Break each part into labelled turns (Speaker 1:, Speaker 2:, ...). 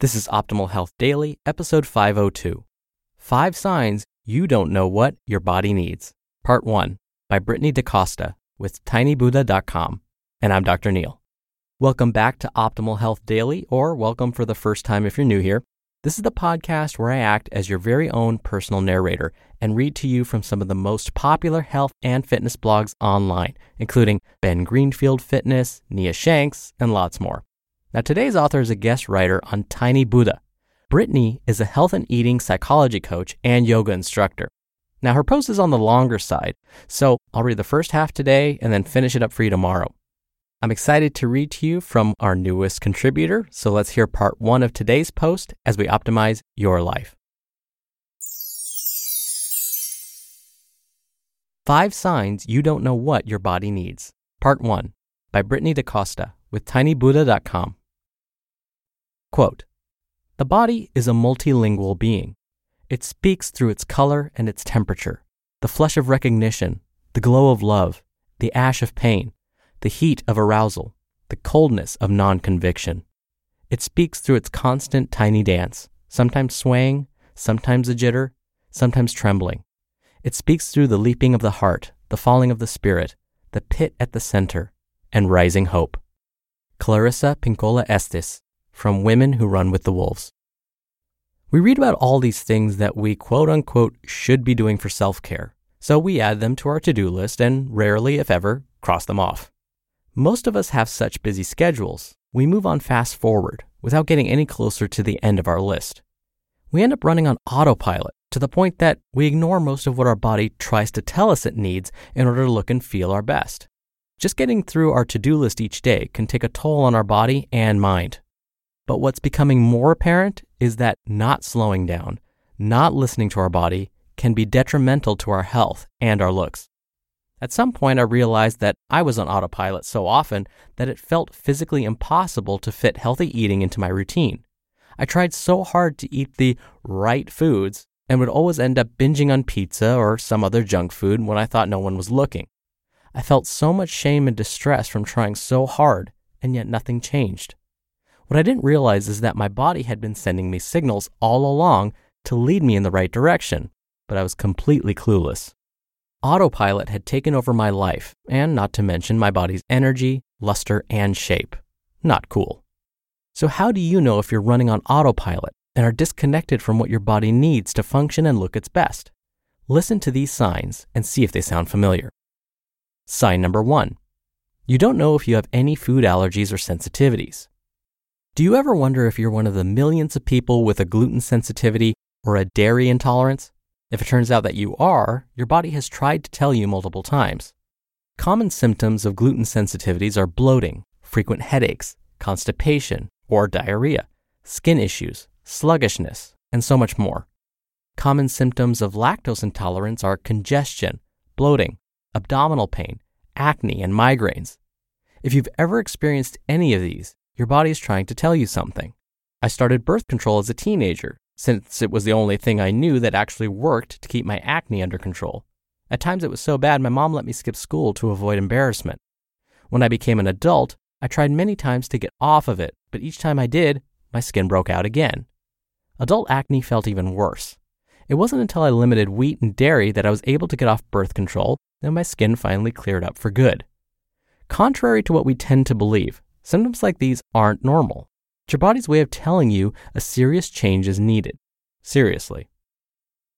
Speaker 1: This is Optimal Health Daily, episode 502 Five Signs You Don't Know What Your Body Needs, Part 1 by Brittany DaCosta with tinybuddha.com. And I'm Dr. Neil. Welcome back to Optimal Health Daily, or welcome for the first time if you're new here. This is the podcast where I act as your very own personal narrator and read to you from some of the most popular health and fitness blogs online, including Ben Greenfield Fitness, Nia Shanks, and lots more. Now, today's author is a guest writer on Tiny Buddha. Brittany is a health and eating psychology coach and yoga instructor. Now, her post is on the longer side, so I'll read the first half today and then finish it up for you tomorrow. I'm excited to read to you from our newest contributor, so let's hear part one of today's post as we optimize your life. Five Signs You Don't Know What Your Body Needs, Part 1 by Brittany DaCosta with tinybuddha.com. Quote The body is a multilingual being. It speaks through its color and its temperature, the flush of recognition, the glow of love, the ash of pain, the heat of arousal, the coldness of non conviction. It speaks through its constant tiny dance, sometimes swaying, sometimes a jitter, sometimes trembling. It speaks through the leaping of the heart, the falling of the spirit, the pit at the center, and rising hope. Clarissa Pinkola Estes, from Women Who Run with the Wolves. We read about all these things that we quote unquote should be doing for self care, so we add them to our to do list and rarely, if ever, cross them off. Most of us have such busy schedules, we move on fast forward without getting any closer to the end of our list. We end up running on autopilot to the point that we ignore most of what our body tries to tell us it needs in order to look and feel our best. Just getting through our to do list each day can take a toll on our body and mind. But what's becoming more apparent is that not slowing down, not listening to our body, can be detrimental to our health and our looks. At some point, I realized that I was on autopilot so often that it felt physically impossible to fit healthy eating into my routine. I tried so hard to eat the right foods and would always end up binging on pizza or some other junk food when I thought no one was looking. I felt so much shame and distress from trying so hard, and yet nothing changed. What I didn't realize is that my body had been sending me signals all along to lead me in the right direction, but I was completely clueless. Autopilot had taken over my life, and not to mention my body's energy, luster, and shape. Not cool. So, how do you know if you're running on autopilot and are disconnected from what your body needs to function and look its best? Listen to these signs and see if they sound familiar. Sign number one you don't know if you have any food allergies or sensitivities. Do you ever wonder if you're one of the millions of people with a gluten sensitivity or a dairy intolerance? If it turns out that you are, your body has tried to tell you multiple times. Common symptoms of gluten sensitivities are bloating, frequent headaches, constipation or diarrhea, skin issues, sluggishness, and so much more. Common symptoms of lactose intolerance are congestion, bloating, abdominal pain, acne, and migraines. If you've ever experienced any of these, your body is trying to tell you something. I started birth control as a teenager, since it was the only thing I knew that actually worked to keep my acne under control. At times it was so bad my mom let me skip school to avoid embarrassment. When I became an adult, I tried many times to get off of it, but each time I did, my skin broke out again. Adult acne felt even worse. It wasn't until I limited wheat and dairy that I was able to get off birth control and my skin finally cleared up for good. Contrary to what we tend to believe, symptoms like these aren't normal. It's your body's way of telling you a serious change is needed. Seriously.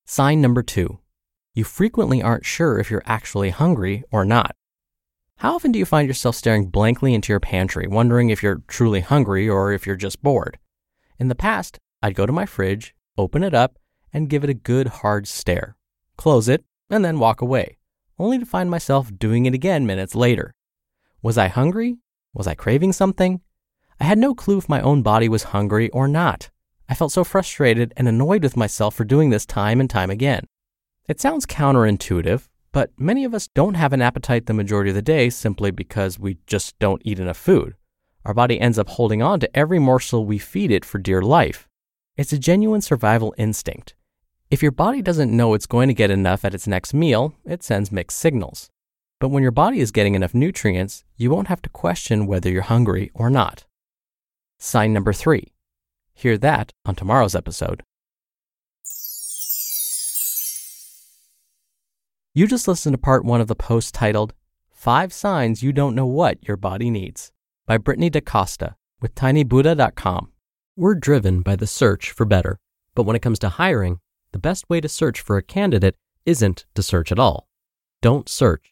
Speaker 1: Sign number two you frequently aren't sure if you're actually hungry or not. How often do you find yourself staring blankly into your pantry, wondering if you're truly hungry or if you're just bored? In the past, I'd go to my fridge, open it up, and give it a good hard stare, close it, and then walk away, only to find myself doing it again minutes later. Was I hungry? Was I craving something? I had no clue if my own body was hungry or not. I felt so frustrated and annoyed with myself for doing this time and time again. It sounds counterintuitive, but many of us don't have an appetite the majority of the day simply because we just don't eat enough food. Our body ends up holding on to every morsel we feed it for dear life. It's a genuine survival instinct. If your body doesn't know it's going to get enough at its next meal, it sends mixed signals. But when your body is getting enough nutrients, you won't have to question whether you're hungry or not. Sign number three. Hear that on tomorrow's episode. You just listened to part one of the post titled Five Signs You Don't Know What Your Body Needs by Brittany DaCosta with tinybuddha.com. We're driven by the search for better, but when it comes to hiring, the best way to search for a candidate isn't to search at all. Don't search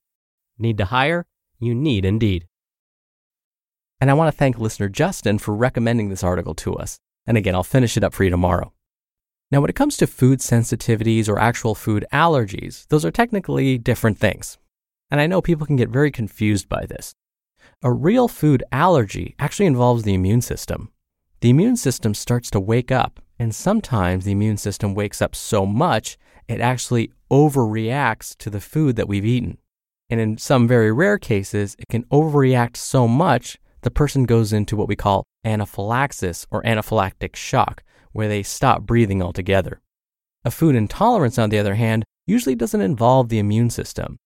Speaker 1: Need to hire? You need Indeed. And I want to thank listener Justin for recommending this article to us. And again, I'll finish it up for you tomorrow. Now, when it comes to food sensitivities or actual food allergies, those are technically different things. And I know people can get very confused by this. A real food allergy actually involves the immune system. The immune system starts to wake up, and sometimes the immune system wakes up so much it actually overreacts to the food that we've eaten. And in some very rare cases, it can overreact so much the person goes into what we call anaphylaxis or anaphylactic shock, where they stop breathing altogether. A food intolerance, on the other hand, usually doesn't involve the immune system.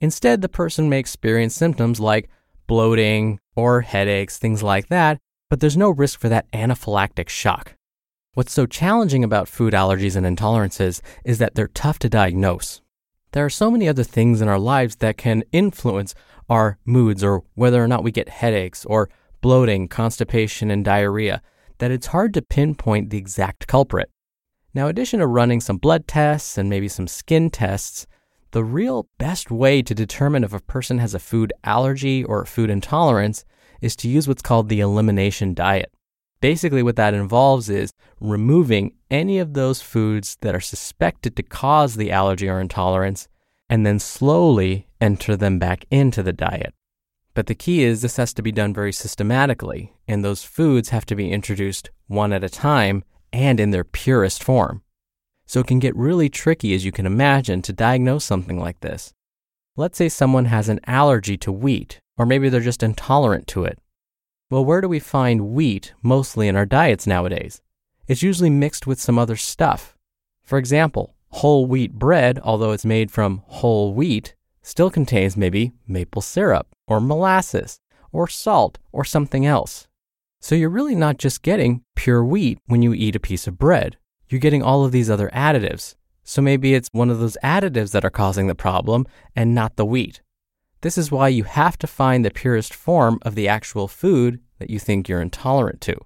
Speaker 1: Instead, the person may experience symptoms like bloating or headaches, things like that, but there's no risk for that anaphylactic shock. What's so challenging about food allergies and intolerances is that they're tough to diagnose. There are so many other things in our lives that can influence our moods or whether or not we get headaches or bloating, constipation, and diarrhea that it's hard to pinpoint the exact culprit. Now, in addition to running some blood tests and maybe some skin tests, the real best way to determine if a person has a food allergy or food intolerance is to use what's called the elimination diet. Basically, what that involves is removing any of those foods that are suspected to cause the allergy or intolerance and then slowly enter them back into the diet. But the key is this has to be done very systematically, and those foods have to be introduced one at a time and in their purest form. So it can get really tricky, as you can imagine, to diagnose something like this. Let's say someone has an allergy to wheat, or maybe they're just intolerant to it. Well, where do we find wheat mostly in our diets nowadays? It's usually mixed with some other stuff. For example, whole wheat bread, although it's made from whole wheat, still contains maybe maple syrup or molasses or salt or something else. So you're really not just getting pure wheat when you eat a piece of bread. You're getting all of these other additives. So maybe it's one of those additives that are causing the problem and not the wheat. This is why you have to find the purest form of the actual food that you think you're intolerant to.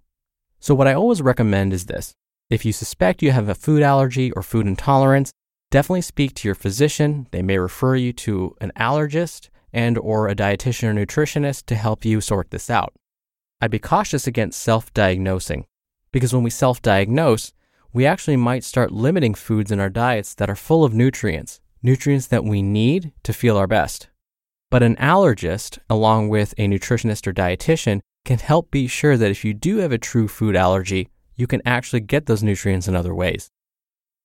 Speaker 1: So, what I always recommend is this if you suspect you have a food allergy or food intolerance, definitely speak to your physician. They may refer you to an allergist and or a dietitian or nutritionist to help you sort this out. I'd be cautious against self-diagnosing Because when we self diagnose, we actually might start limiting foods in our diets that are full of nutrients, nutrients that we need to feel our best. But an allergist, along with a nutritionist or dietitian, can help be sure that if you do have a true food allergy, you can actually get those nutrients in other ways.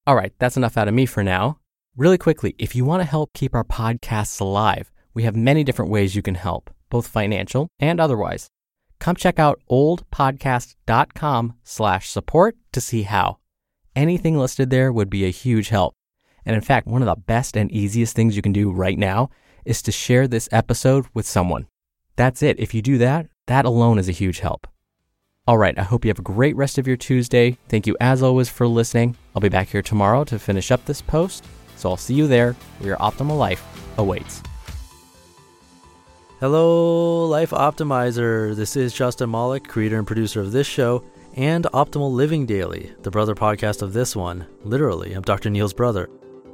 Speaker 1: All right, that's enough out of me for now. Really quickly, if you want to help keep our podcasts alive, we have many different ways you can help, both financial and otherwise. Come check out oldpodcast.com slash support to see how. Anything listed there would be a huge help. And in fact, one of the best and easiest things you can do right now is to share this episode with someone. That's it. If you do that, that alone is a huge help. All right, I hope you have a great rest of your Tuesday. Thank you as always for listening. I'll be back here tomorrow to finish up this post. So I'll see you there where your optimal life awaits.
Speaker 2: Hello, Life Optimizer. This is Justin Malik, creator and producer of this show and Optimal Living Daily, the brother podcast of this one. Literally, I'm Dr. Neil's brother.